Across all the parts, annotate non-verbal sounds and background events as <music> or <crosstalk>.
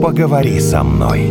поговори со мной.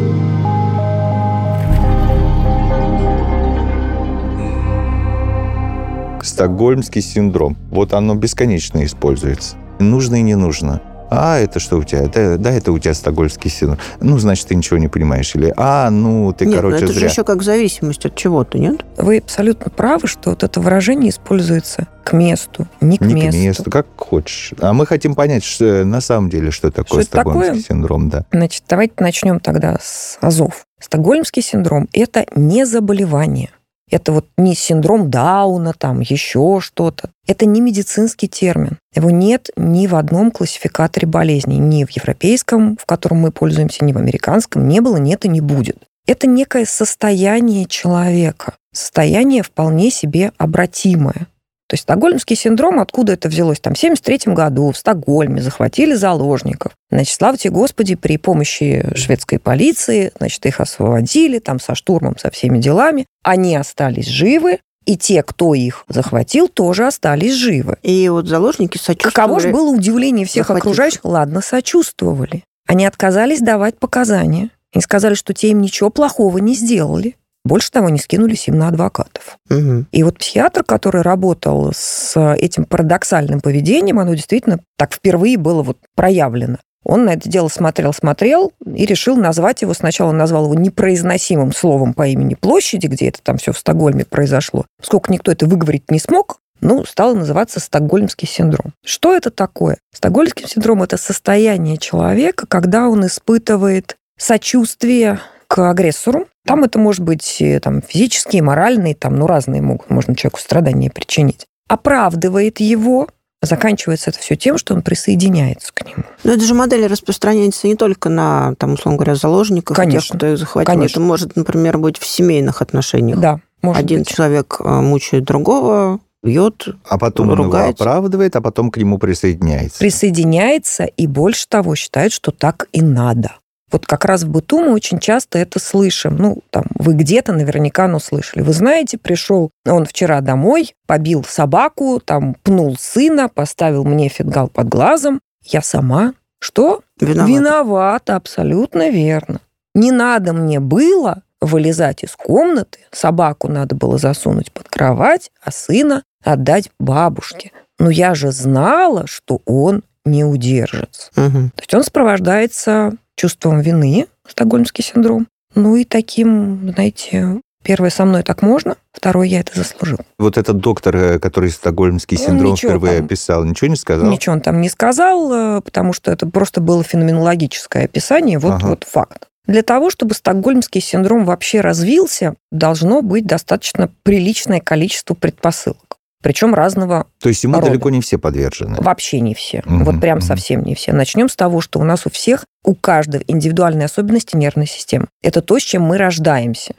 Стокгольмский синдром. Вот оно бесконечно используется. Нужно и не нужно. А, это что у тебя? Это, да, это у тебя стокгольмский синдром. Ну, значит, ты ничего не понимаешь. Или, а, ну, ты, нет, короче, но это зря. же еще как зависимость от чего-то, нет? Вы абсолютно правы, что вот это выражение используется к месту, не к Не месту. к месту, как хочешь. А мы хотим понять, что на самом деле, что такое Что стокгольмский такое? синдром, да. Значит, давайте начнем тогда с азов. Стокгольмский синдром – это не заболевание. Это вот не синдром Дауна, там еще что-то. Это не медицинский термин. Его нет ни в одном классификаторе болезней, ни в европейском, в котором мы пользуемся, ни в американском. Не было, нет и не будет. Это некое состояние человека. Состояние вполне себе обратимое. То есть стокгольмский синдром, откуда это взялось? Там в 1973 году в Стокгольме захватили заложников. Значит, славьте Господи, при помощи шведской полиции, значит, их освободили там со штурмом, со всеми делами. Они остались живы, и те, кто их захватил, тоже остались живы. И вот заложники сочувствовали. Каково же было удивление всех захвативших. окружающих? Ладно, сочувствовали. Они отказались давать показания. Они сказали, что те им ничего плохого не сделали. Больше того, не скинулись им на адвокатов. Мгм. И вот психиатр, который работал с этим парадоксальным поведением, оно действительно так впервые было вот проявлено. Он на это дело смотрел-смотрел и решил назвать его, сначала он назвал его непроизносимым словом по имени площади, где это там все в Стокгольме произошло. Сколько никто это выговорить не смог, ну, стало называться стокгольмский синдром. Что это такое? Стокгольмский синдром – это состояние человека, когда он испытывает сочувствие к агрессору. Там это может быть там, физические, моральные, там, ну, разные могут, можно человеку страдания причинить. Оправдывает его, заканчивается это все тем, что он присоединяется к нему. Но это же модель распространяется не только на, там, условно говоря, заложников, и тех, Конечно. кто их захватил. Конечно. Это может, например, быть в семейных отношениях. Да, может Один быть. человек э, мучает другого, бьет. А потом он его Ругается. оправдывает, а потом к нему присоединяется. присоединяется и больше того считает, что так и надо. Вот как раз в быту мы очень часто это слышим. Ну, там, вы где-то наверняка, ну, слышали. Вы знаете, пришел он вчера домой, побил собаку, там, пнул сына, поставил мне фингал под глазом. Я сама, что? Виноват. Виновата, абсолютно верно. Не надо мне было вылезать из комнаты, собаку надо было засунуть под кровать, а сына отдать бабушке. Но я же знала, что он не удержится. Мгм. То есть он сопровождается чувством вины, стокгольмский синдром. Ну и таким, знаете, первое со мной так можно, второе я это заслужил. Вот этот доктор, э, который стокгольмский синдром ничего впервые там. описал, ничего не сказал? Ничего он там не сказал, э, потому что это просто было феноменологическое описание, вот, Ага. вот факт. Для того, чтобы стокгольмский синдром вообще развился, должно быть достаточно приличное количество предпосылок. Причем разного То есть ему рода. далеко не все подвержены. вообще не все. Мгм, Вот прям мгм. совсем не все. Начнем с того, что у нас у всех, у каждого индивидуальные особенности нервной системы. Это то, с чем мы рождаемся.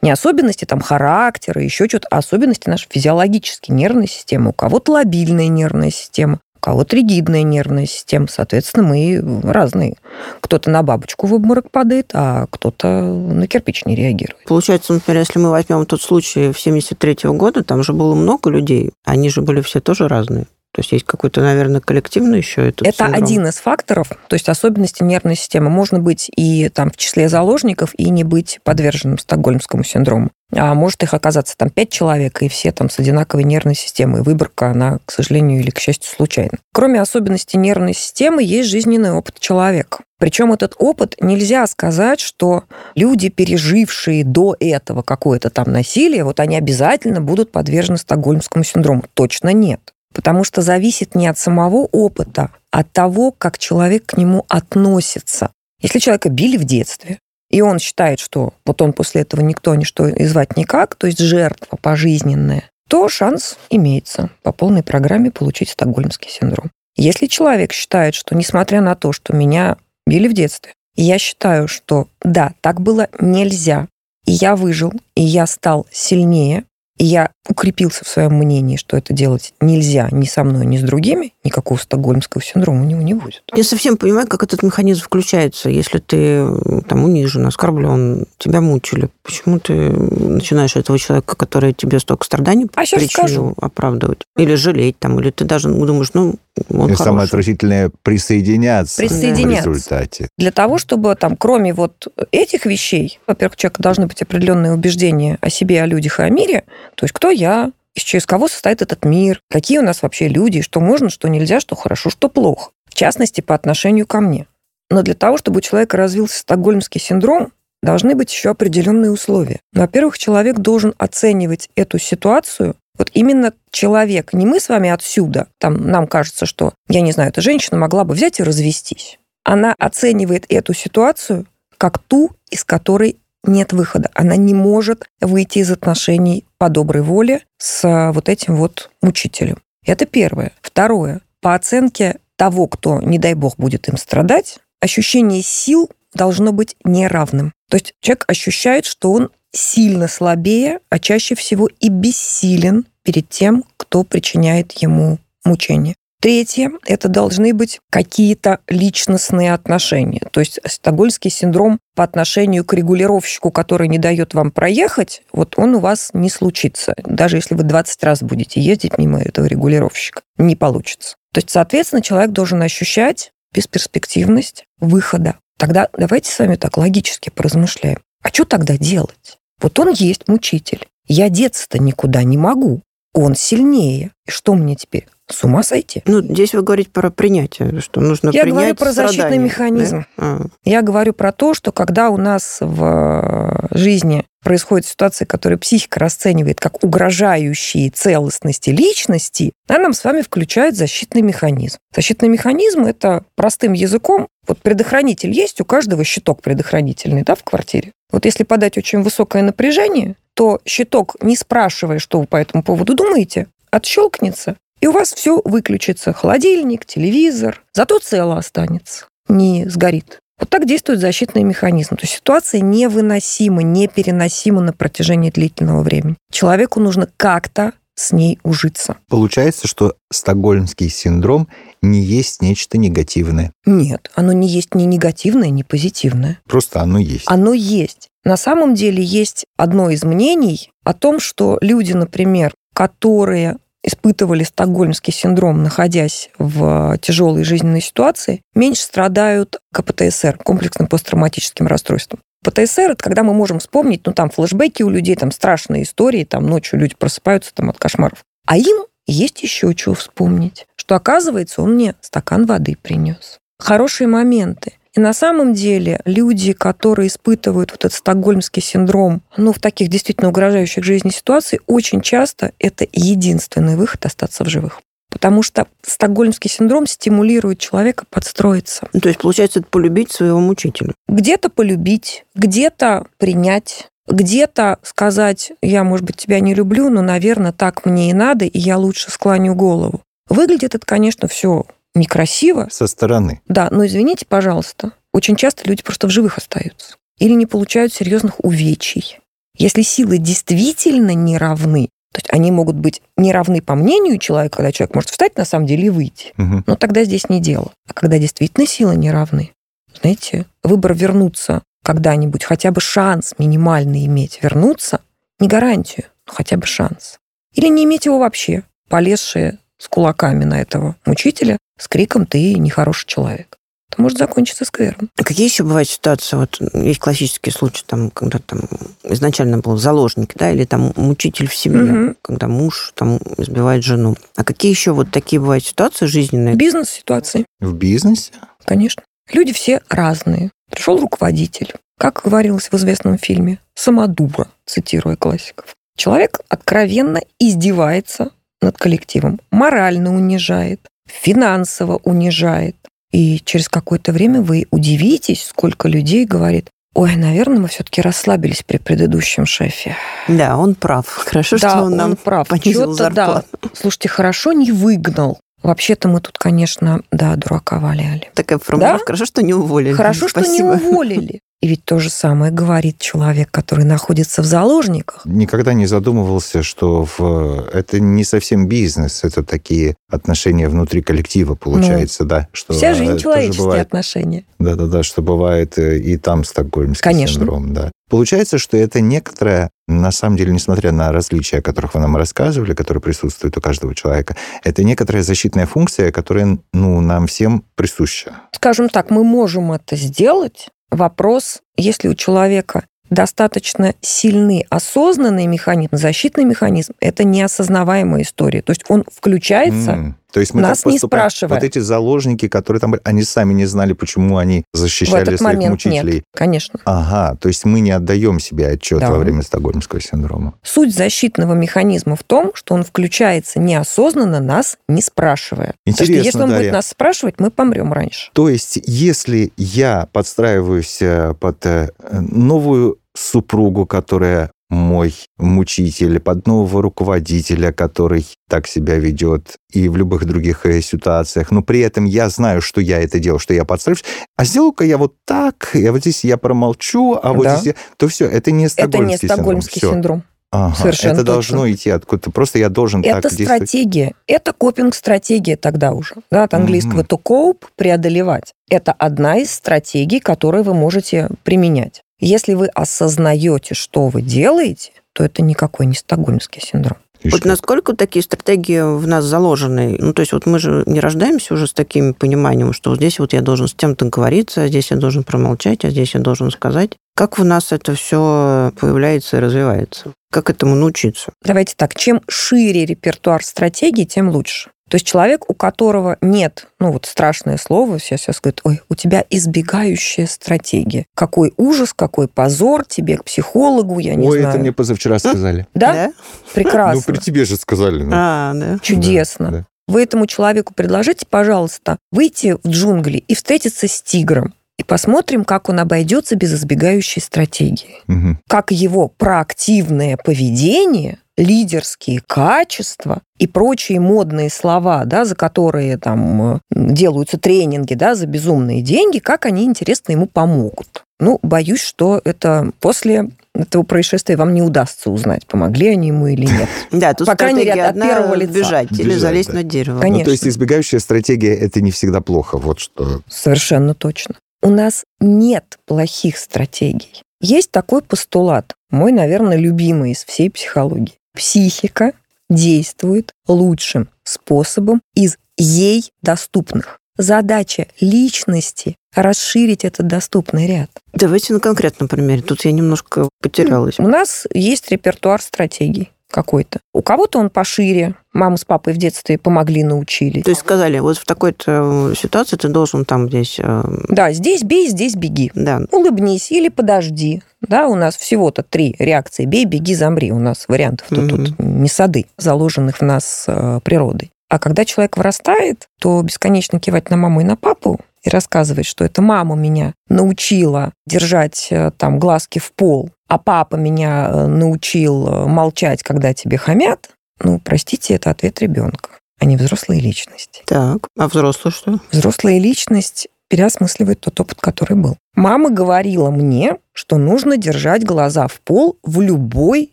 Не особенности там характера, еще что-то, а особенности нашей физиологической нервной системы. У кого-то лобильная нервная система, у кого-то ригидная нервная система. Соответственно, мы разные. Кто-то на бабочку в обморок падает, а кто-то на кирпич не реагирует. Получается, например, если мы возьмем тот случай в 73 года, там же было много людей, они же были все тоже разные. То есть есть какой-то, наверное, коллективный еще этот Это синдром. один из факторов, то есть особенности нервной системы. Можно быть и там в числе заложников, и не быть подверженным стокгольмскому синдрому. А может их оказаться там пять человек, и все там с одинаковой нервной системой. Выборка, она, к сожалению или к счастью, случайна. Кроме особенностей нервной системы, есть жизненный опыт человека. Причем этот опыт нельзя сказать, что люди, пережившие до этого какое-то там насилие, вот они обязательно будут подвержены стокгольмскому синдрому. Точно нет. Потому что зависит не от самого опыта, а от того, как человек к нему относится. Если человека били в детстве, и он считает, что вот он после этого никто, ничто и звать никак, то есть жертва пожизненная, то шанс имеется по полной программе получить стокгольмский синдром. Если человек считает, что несмотря на то, что меня били в детстве, я считаю, что да, так было нельзя, и я выжил, и я стал сильнее, я укрепился в своем мнении, что это делать нельзя ни со мной, ни с другими, никакого стокгольмского синдрома у него не будет. Я совсем понимаю, как этот механизм включается. Если ты там унижен, оскорблен, тебя мучили, почему ты начинаешь этого человека, который тебе столько страданий А причинил, оправдывать? Или жалеть там, или ты даже думаешь, ну, он И самое отвратительное присоединяться, Присоединяться. в результате. Для того, чтобы там, кроме вот этих вещей, во-первых, у человека должны быть определенные убеждения о себе, о людях и о мире, то есть кто я, из через кого состоит этот мир, какие у нас вообще люди, что можно, что нельзя, что хорошо, что плохо. В частности, по отношению ко мне. Но для того, чтобы у человека развился стокгольмский синдром, должны быть еще определенные условия. Во-первых, человек должен оценивать эту ситуацию вот именно человек, не мы с вами отсюда, там нам кажется, что, я не знаю, эта женщина могла бы взять и развестись. Она оценивает эту ситуацию как ту, из которой нет выхода. Она не может выйти из отношений по доброй воле с а, вот этим вот мучителем. Это первое. Второе. По оценке того, кто, не дай бог, будет им страдать, ощущение сил должно быть неравным. То есть человек ощущает, что он сильно слабее, а чаще всего и бессилен перед тем, кто причиняет ему мучение. Третье – это должны быть какие-то личностные отношения. То есть стокгольмский синдром по отношению к регулировщику, который не дает вам проехать, вот он у вас не случится. Даже если вы 20 раз будете ездить мимо этого регулировщика, не получится. То есть, соответственно, человек должен ощущать бесперспективность выхода. Тогда давайте с вами так логически поразмышляем. А что тогда делать? Вот он есть мучитель. Я деться-то никуда не могу. Он сильнее. И что мне теперь? С ума сойти? Ну, здесь вы говорите про принятие, что нужно Я принять говорю про защитный страдания, механизм. да? А, Я говорю про то, что когда у нас в жизни происходит ситуация, которую психика расценивает как угрожающие целостности личности, она нам с вами включает защитный механизм. Защитный механизм – это простым языком, вот предохранитель есть, у каждого щиток предохранительный да, в квартире. Вот если подать очень высокое напряжение, то щиток, не спрашивая, что вы по этому поводу думаете, отщелкнется, и у вас все выключится. Холодильник, телевизор. Зато цело останется, не сгорит. Вот так действует защитный механизм. То есть ситуация невыносима, непереносима на протяжении длительного времени. Человеку нужно как-то с ней ужиться. Получается, что стокгольмский синдром не есть нечто негативное. Нет, оно не есть ни негативное, ни позитивное. Просто оно есть. Оно есть. На самом деле есть одно из мнений о том, что люди, например, которые испытывали стокгольмский синдром, находясь в тяжелой жизненной ситуации, меньше страдают КПТСР, комплексным посттравматическим расстройством. ПТСР – это когда мы можем вспомнить, ну, там, флешбеки у людей, там, страшные истории, там, ночью люди просыпаются там от кошмаров. А им есть еще что вспомнить, что, оказывается, он мне стакан воды принес. Хорошие моменты. И на самом деле люди, которые испытывают вот этот стокгольмский синдром, ну, в таких действительно угрожающих жизни ситуациях, очень часто это единственный выход остаться в живых. Потому что стокгольмский синдром стимулирует человека подстроиться. ну, то есть, получается, это полюбить своего мучителя. Где-то полюбить, где-то принять, где-то сказать, я, может быть, тебя не люблю, но, наверное, так мне и надо, и я лучше склоню голову. Выглядит это, конечно, все некрасиво, Со стороны. да, но извините, пожалуйста, очень часто люди просто в живых остаются или не получают серьезных увечий. Если силы действительно не равны, то есть они могут быть не равны по мнению человека, когда человек может встать на самом деле и выйти, Мгм. но тогда здесь не дело. А когда действительно силы не равны, знаете, выбор вернуться когда-нибудь, хотя бы шанс минимальный иметь, вернуться, не гарантию, но хотя бы шанс. Или не иметь его вообще, полезшие с кулаками на этого мучителя с криком «ты нехороший человек». Это может закончиться сквером. А какие еще бывают ситуации? Вот есть классический случай, там, когда там изначально был заложник, да, или там мучитель в семье, Мгм. когда муж там избивает жену. А какие еще вот такие бывают ситуации жизненные? Бизнес-ситуации, В бизнесе? конечно. Люди все разные. Пришел руководитель, как говорилось в известном фильме, самодура, цитируя классиков. Человек откровенно издевается над коллективом, морально унижает, финансово унижает. И через какое-то время вы удивитесь, сколько людей говорит, ой, наверное, мы все-таки расслабились при предыдущем шефе. Да, он прав. Хорошо, да, что он нам прав. понизил Чё-то, да. зарплату. Слушайте, хорошо не выгнал. Вообще-то мы тут, конечно, да, дурака валяли. Такая формулировка. Хорошо, что не уволили. Хорошо, что не Спасибо. уволили. И ведь то же самое говорит человек, который находится в заложниках. Никогда не задумывался, что в... это не совсем бизнес, это такие отношения внутри коллектива, получается, да. Что Вся а, жизнь человеческие бывает, отношения. Да-да-да, что бывает э, и там стокгольмский Конечно. синдром, да. Получается, что это некоторая, на самом деле, несмотря на различия, о которых вы нам рассказывали, которые присутствуют у каждого человека, это некоторая защитная функция, которая ну, нам всем присуща. Скажем так, мы можем это сделать. Вопрос, если у человека достаточно сильный осознанный механизм, защитный механизм, это неосознаваемая история. То есть он включается, mm. То есть мы нас так не спрашивая. Вот эти заложники, которые там были, они сами не знали, почему они защищали своих момент мучителей. Нет, конечно. Ага, то есть мы не отдаем себе отчет Да. во время стокгольмского синдрома. Суть защитного механизма в том, что он включается неосознанно, нас не спрашивая. Потому что Интересно, если он Дарья. будет нас спрашивать, мы помрем раньше. То есть, если я подстраиваюсь э, под э, новую супругу, которая мой мучитель, под нового руководителя, который так себя ведет, и в любых других э, ситуациях, но при этом я знаю, что я это делал, что я подстраиваюсь, а сделаю-ка я вот так, а вот здесь я промолчу, а вот Да. здесь я... То все, это не Это не стокгольмский, стокгольмский синдром. Синдром. Ага, Совершенно это точно. должно идти откуда-то. Просто я должен Это так действовать. стратегия, это копинг-стратегия тогда уже. Да, от английского Мгм. to cope – преодолевать. Это одна из стратегий, которые вы можете применять. Если вы осознаете, что вы делаете, то это никакой не стокгольмский синдром. Ишь Вот как. насколько такие стратегии в нас заложены? Ну, то есть вот мы же не рождаемся уже с таким пониманием, что вот здесь вот я должен с тем договориться, а здесь я должен промолчать, а здесь я должен сказать. Как в нас это все появляется и развивается? Как этому научиться? Давайте так, чем шире репертуар стратегий, тем лучше. То есть человек, у которого нет, ну вот страшное слово, сейчас я скажу, ой, у тебя избегающая стратегия. Какой ужас, какой позор тебе к психологу, я не Ой, знаю. это мне позавчера сказали. Да? Прекрасно. Ну, при тебе же сказали. ну. А, да. Чудесно. Да, да. Вы этому человеку предложите, пожалуйста, выйти в джунгли и встретиться с тигром. И посмотрим, как он обойдется без избегающей стратегии. Мгм. Как его проактивное поведение, лидерские качества и прочие модные слова, да, за которые там э, делаются тренинги, да, за безумные деньги, как они, интересно, ему помогут. Ну, боюсь, что это после этого происшествия вам не удастся узнать, помогли они ему или нет. <laughs> Да, тут По крайней мере, от первого лица. бежать или Бежать, залезть да. на дерево. Конечно. Ну, то есть избегающая стратегия это не всегда плохо. Вот что. Совершенно точно. У нас нет плохих стратегий. Есть такой постулат, мой, наверное, любимый из всей психологии. Психика действует лучшим способом из ей доступных. Задача личности – расширить этот доступный ряд. Давайте на конкретном примере. Тут я немножко потерялась. У нас есть репертуар стратегий какой-то. У кого-то он пошире. Мама с папой в детстве помогли, научили. То есть сказали, вот в такой-то ситуации ты должен там здесь... э, Да, здесь бей, здесь беги. Да, улыбнись или подожди. Да, у нас всего-то три реакции. Бей, беги, замри. У нас вариантов-то Мгм. тут не сады, заложенных в нас э, природой. А когда человек вырастает, то бесконечно кивать на маму и на папу и рассказывать, что это мама меня научила держать э, там глазки в пол, а папа меня э, научил э, молчать, когда тебе хамят, ну, простите, это ответ ребенка, а не взрослой личности. так. А взрослый что? Взрослая личность переосмысливает тот опыт, который был. Мама говорила мне, что нужно держать глаза в пол в любой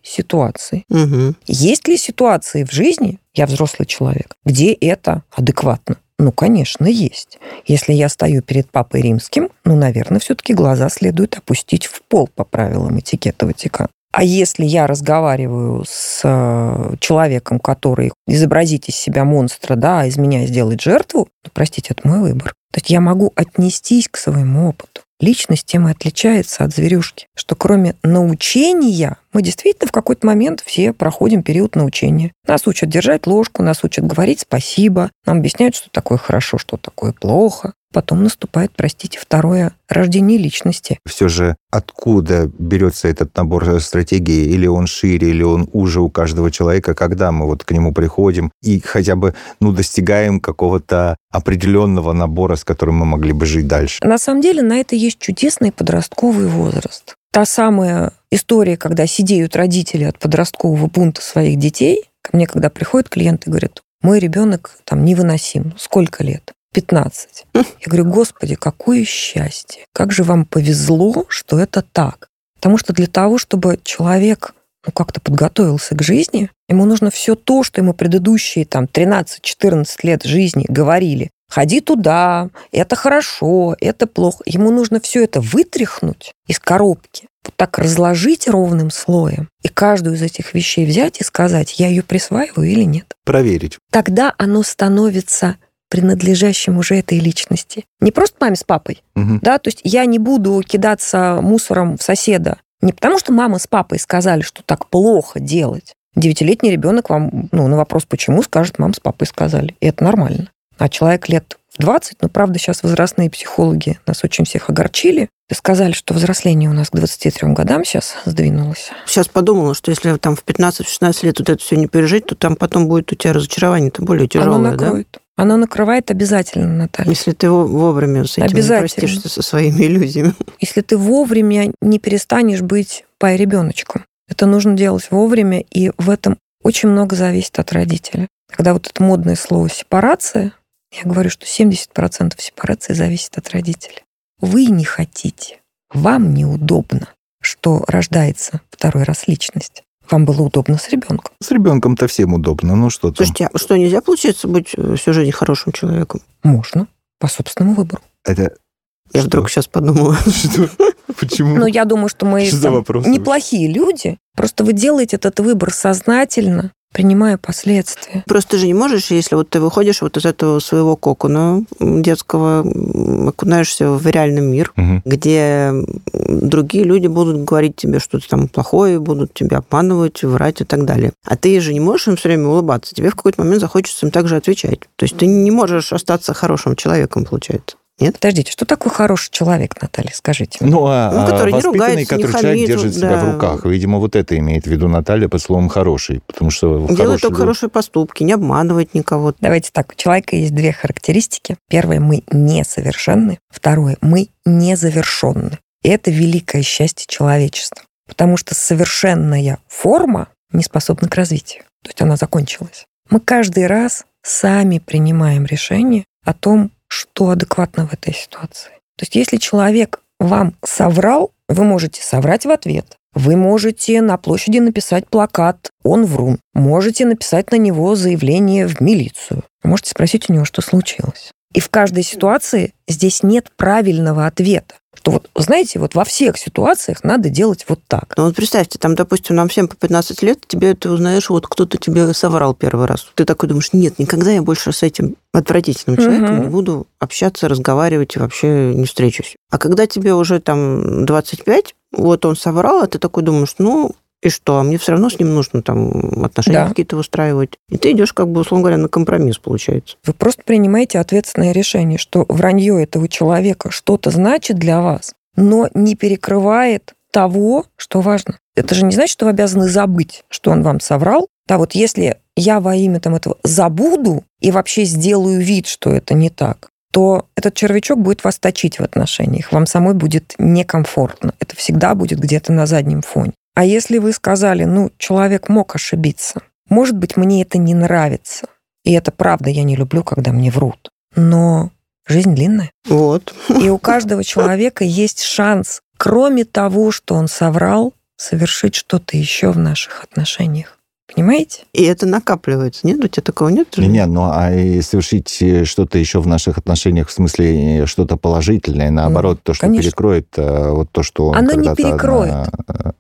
ситуации. Угу. Есть ли ситуации в жизни, я взрослый человек, где это адекватно? Ну, конечно, есть. Если я стою перед папой римским, ну, наверное, все-таки глаза следует опустить в пол по правилам этикета Ватикана. А если я разговариваю с э, человеком, который изобразить из себя монстра, да, а из меня сделать жертву, то, простите, это мой выбор. То есть я могу отнестись к своему опыту. Личность тем и отличается от зверюшки, что кроме научения мы действительно в какой-то момент все проходим период научения. Нас учат держать ложку, нас учат говорить спасибо, нам объясняют, что такое хорошо, что такое плохо. Потом наступает, простите, второе рождение личности. Все же откуда берется этот набор стратегий? Или он шире, или он уже у каждого человека? Когда мы вот к нему приходим и хотя бы ну, достигаем какого-то определенного набора, с которым мы могли бы жить дальше? На самом деле на это есть чудесный подростковый возраст. Та самая история, когда сидеют родители от подросткового бунта своих детей. Ко мне, когда приходят клиенты, говорят, мой ребенок там невыносим. Сколько лет? 15. Я говорю, господи, какое счастье. Как же вам повезло, что это так. Потому что для того, чтобы человек ну, как-то подготовился к жизни, ему нужно все то, что ему предыдущие там 13-14 лет жизни говорили. Ходи туда, это хорошо, это плохо. Ему нужно все это вытряхнуть из коробки вот так разложить ровным слоем и каждую из этих вещей взять и сказать, я ее присваиваю или нет. Проверить. Тогда оно становится принадлежащим уже этой личности. Не просто маме с папой, Мгм. да, то есть я не буду кидаться мусором в соседа. Не потому, что мама с папой сказали, что так плохо делать. Девятилетний ребенок вам ну, на вопрос, почему, скажет, мама с папой сказали. И это нормально. А человек лет в 20, ну, правда, сейчас возрастные психологи нас очень всех огорчили, и сказали, что взросление у нас к 23 годам сейчас сдвинулось. Сейчас подумала, что если там в 15-16 лет вот это все не пережить, то там потом будет у тебя разочарование-то более тяжелое, Оно да? Оно накрывает обязательно, Наталья. Если ты во- вовремя с этим Обязательно. простишься со своими иллюзиями. <laughs> если ты вовремя не перестанешь быть пай-ребеночком. Это нужно делать вовремя, и в этом очень много зависит от родителя. Когда вот это модное слово «сепарация», я говорю, что 70% сепарации зависит от родителя. Вы не хотите, вам неудобно, что рождается второй раз личность. Вам было удобно с ребенком. С ребенком-то всем удобно. Ну что там? Слушайте, а что, нельзя, получается, быть э, всю жизнь хорошим человеком? Можно, по собственному выбору. Это Я Что? вдруг сейчас подумала. <laughs> что? Почему? Но я думаю, что мы Что там неплохие люди. Просто вы делаете этот выбор сознательно, принимая последствия. Просто ты же не можешь, если вот ты выходишь вот из этого своего кокона детского, окунаешься в реальный мир, Мгм. где другие люди будут говорить тебе что-то там плохое, будут тебя обманывать, врать и так далее. А ты же не можешь им все время улыбаться. Тебе в какой-то момент захочется им также отвечать. То есть ты не можешь остаться хорошим человеком, получается. Нет? Подождите, что такое хороший человек, Наталья, скажите? Ну, а, Ну, а который не воспитанный, ругается, не который человек хамит, держит вот, себя в да. руках. Видимо, вот это имеет в виду Наталья под словом «хороший». Потому что Делать хороший только был- хорошие поступки, не обманывать никого. Давайте так, у человека есть две характеристики. Первое, мы несовершенны. Второе, мы незавершенны. И это великое счастье человечества. Потому что совершенная форма не способна к развитию. То есть она закончилась. Мы каждый раз сами принимаем решение о том, что адекватно в этой ситуации. То есть если человек вам соврал, вы можете соврать в ответ. Вы можете на площади написать плакат «Он врун». Можете написать на него заявление в милицию. Можете спросить у него, что случилось. И в каждой ситуации здесь нет правильного ответа. Что вот, знаете, вот во всех ситуациях надо делать вот так. Ну вот представьте, там, допустим, нам всем по 15 лет, тебе ты узнаешь, вот кто-то тебе соврал первый раз. Ты такой думаешь, нет, никогда я больше с этим отвратительным человеком Мгм. не буду общаться, разговаривать и вообще не встречусь. А когда тебе уже там 25, вот он соврал, а ты такой думаешь, ну, и что, а мне все равно с ним нужно там отношения Да. какие-то выстраивать. И ты идешь, как бы, условно говоря, на компромисс, получается. Вы просто принимаете ответственное решение, что вранье этого человека что-то значит для вас, но не перекрывает того, что важно. Это же не значит, что вы обязаны забыть, что он вам соврал. Да, вот если я во имя там, этого забуду и вообще сделаю вид, что это не так, то этот червячок будет вас точить в отношениях. Вам самой будет некомфортно. Это всегда будет где-то на заднем фоне. А если вы сказали, ну, человек мог ошибиться, может быть, мне это не нравится, и это правда, я не люблю, когда мне врут. Но жизнь длинная. Вот. И у каждого человека есть шанс, кроме того, что он соврал, совершить что-то еще в наших отношениях. Понимаете? И это накапливается. Нет, у тебя такого нет? Не, не, ну а и совершить э, что-то еще в наших отношениях, в смысле э, что-то положительное, наоборот, то, что Ну, конечно. перекроет э, вот то, что он Оно не перекроет. э,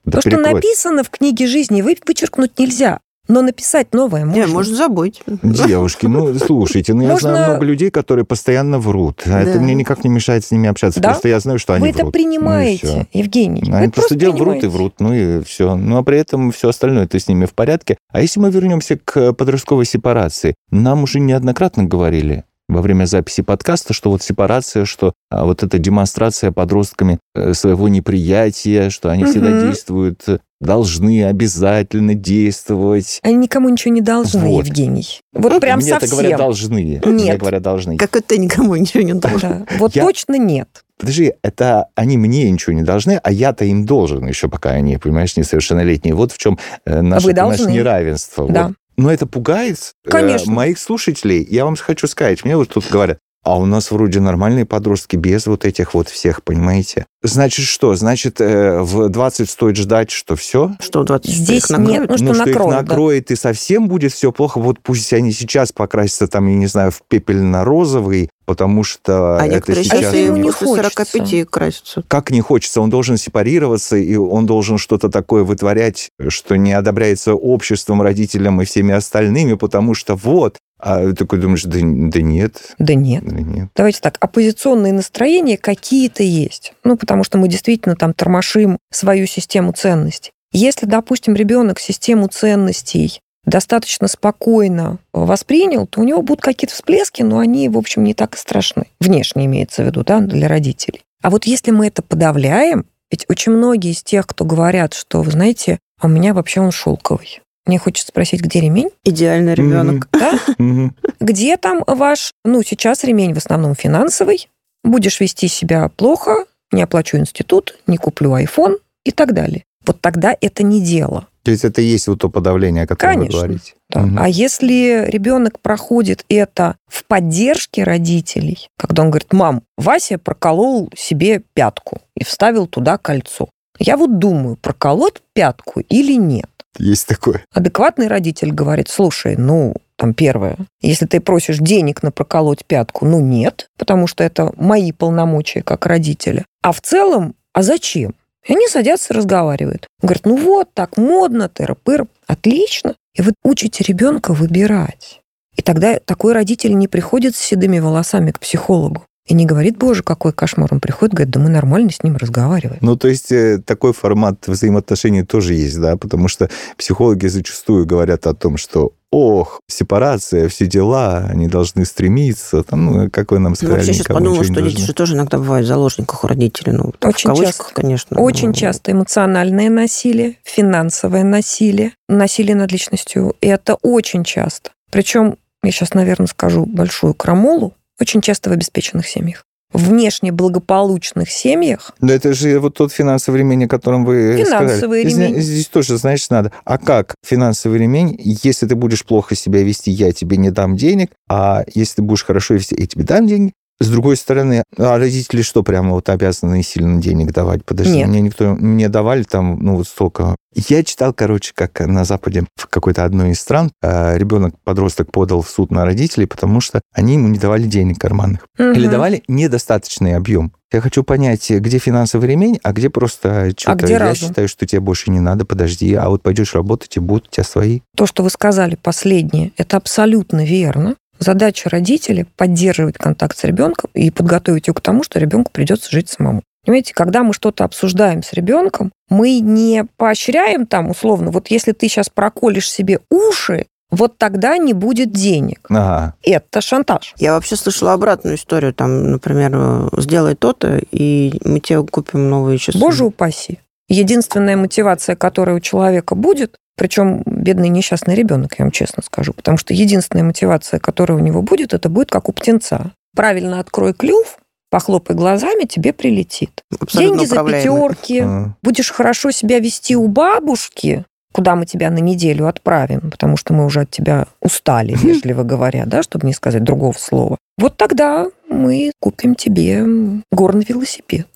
да То, что перекроет. написано в книге жизни, вы вычеркнуть нельзя. Но написать новое можно. Не, может забыть. Девушки, ну, слушайте, ну, я знаю Можно- много людей, которые постоянно врут. А это Да. мне никак не мешает с ними общаться. Да? Просто я знаю, что они Вы это врут. Ну принимаете, всё. Евгений. Вы Они просто дел- врут и врут, ну и все. Ну а при этом все остальное это с ними в порядке. А если мы вернемся к подростковой сепарации, нам уже неоднократно говорили во время записи подкаста, что вот сепарация, что а, вот эта демонстрация подростками э, своего неприятия, что они всегда Мгм. действуют, э, должны обязательно действовать. Они никому ничего не должны, Вот. Евгений. Вот Ну, прям Мне это совсем. говорят должны. Мне Нет. говорят должны. Как это никому ничего не должен. Да. Вот Я- точно нет. Подожди, это они мне ничего не должны, а я-то им должен еще, пока они, понимаешь, несовершеннолетние. Вот в чем э, наше, Вы наше должны. неравенство. Да. Вот. Но это пугает э, Конечно. моих слушателей. Я вам хочу сказать, мне вот тут говорят, А у нас вроде нормальные подростки без вот этих вот всех, понимаете? Значит, что? Значит, э, в 20 стоит ждать, что все? Что в 20 Здесь их накроют? нет, ну, что ну, что накроют, их да. накроет, и совсем будет все плохо. Вот пусть они сейчас покрасятся, там, я не знаю, в пепельно-розовый, потому что А это сейчас... и ему не хочется? 45 красятся. Как не хочется, он должен сепарироваться, и он должен что-то такое вытворять, что не одобряется обществом, родителям и всеми остальными, потому что вот... А ты такой думаешь, да, да нет, Да нет. да нет. Давайте так, оппозиционные настроения какие-то есть. Ну, потому что мы действительно там тормошим свою систему ценностей. Если, допустим, ребенок систему ценностей достаточно спокойно воспринял, то у него будут какие-то всплески, но они, в общем, не так и страшны. Внешне имеется в виду, да, для родителей. А вот если мы это подавляем, ведь очень многие из тех, кто говорят, что, вы знаете, а у меня вообще он шелковый. Мне хочется спросить, где ремень? Идеальный ребенок. <laughs> Да? Мгм. Где там ваш, ну, сейчас ремень в основном финансовый, будешь вести себя плохо, не оплачу институт, не куплю iPhone и так далее. Вот тогда это не дело. То есть это и есть вот то подавление, о котором Конечно. вы говорите. Да. Мгм. А если ребенок проходит это в поддержке родителей, когда он говорит, мам, Вася проколол себе пятку и вставил туда кольцо. Я вот думаю, проколоть пятку или нет. Есть такое. Адекватный родитель говорит, слушай, ну, там первое, если ты просишь денег на проколоть пятку, ну нет, потому что это мои полномочия как родителя. А в целом, а зачем? И они садятся разговаривают. Он говорит, ну вот, так модно, тыры-пыр. Отлично. И вы учите ребенка выбирать. И тогда такой родитель не приходит с седыми волосами к психологу и не говорит, боже, какой кошмар. Он приходит, говорит, да мы нормально с ним разговариваем. Ну, то есть э, такой формат взаимоотношений тоже есть, да, потому что психологи зачастую говорят о том, что ох, сепарация, все дела, они должны стремиться, там, ну, как вы нам Ну, сказали, вообще сейчас подумала, что не дети должны. же тоже иногда бывают в заложниках у родителей. Ну, Очень в часто. конечно. Очень ну, часто эмоциональное насилие, финансовое насилие, насилие над личностью. И это очень часто. Причем, я сейчас, наверное, скажу большую крамолу, очень часто в обеспеченных семьях. Внешне благополучных семьях Но это же вот тот финансовый ремень, о котором вы Финансовый сказали. ремень. Здесь, здесь тоже, знаешь, надо. А как финансовый ремень, если ты будешь плохо себя вести, я тебе не дам денег, а если ты будешь хорошо вести, я тебе дам деньги. С другой стороны, а родители что, прямо вот обязаны сильно денег давать? Подожди, Нет. мне никто... Мне давали там, ну, вот столько. Я читал, короче, как на Западе, в какой-то одной из стран, а, ребенок-подросток подал в суд на родителей, потому что они ему не давали денег карманных. Или Мгм. давали недостаточный объем. Я хочу понять, где финансовый ремень, а где просто что-то. где я разум? считаю, что тебе больше не надо, подожди, а вот пойдешь работать, и будут у тебя свои. То, что вы сказали последнее, это абсолютно верно. Задача родителя – поддерживать контакт с ребенком и подготовить его к тому, что ребенку придется жить самому. Понимаете, когда мы что-то обсуждаем с ребенком, мы не поощряем там, условно, вот если ты сейчас проколешь себе уши, вот тогда не будет денег. Ага. Это шантаж. Я вообще слышала обратную историю. Там, например, сделай то-то, и мы тебе купим новые часы. Боже упаси. Единственная мотивация, которая у человека будет, причем бедный несчастный ребенок, я вам честно скажу, потому что единственная мотивация, которая у него будет, это будет как у птенца. Правильно открой клюв, похлопай глазами, тебе прилетит. Абсолютно Деньги за пятерки, будешь хорошо себя вести у бабушки, куда мы тебя на неделю отправим, потому что мы уже от тебя устали, <laughs> вежливо говоря, да, чтобы не сказать другого слова. Вот тогда мы купим тебе горный велосипед.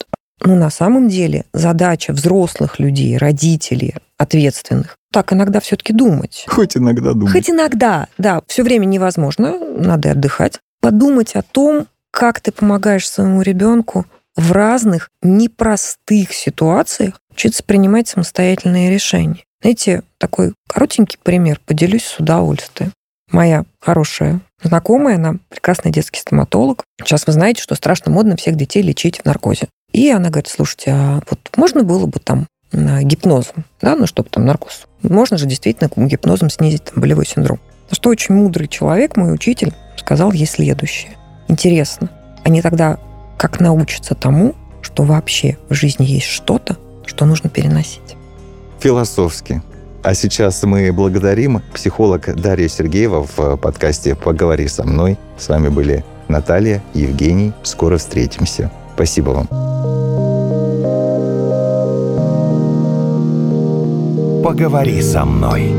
Ну, на самом деле, задача взрослых людей, родителей, ответственных, так иногда все-таки думать. Хоть иногда думаю. Хоть иногда, да, все время невозможно, надо отдыхать. Подумать о том, как ты помогаешь своему ребенку в разных непростых ситуациях учиться принимать самостоятельные решения. Знаете, такой коротенький пример, поделюсь с удовольствием. Моя хорошая знакомая, она прекрасный детский стоматолог. Сейчас вы знаете, что страшно модно всех детей лечить в наркозе. И она говорит, слушайте, а вот можно было бы там гипнозом, да, ну, чтобы там наркоз. Можно же действительно гипнозом снизить там болевой синдром. На что очень мудрый человек, мой учитель, сказал ей следующее. Интересно, они тогда как научатся тому, что вообще в жизни есть что-то, что нужно переносить? Философски. А сейчас мы благодарим психолог Дарья Сергеева в подкасте «Поговори со мной». С вами были Наталья, Евгений. Скоро встретимся. Спасибо вам. Поговори со мной.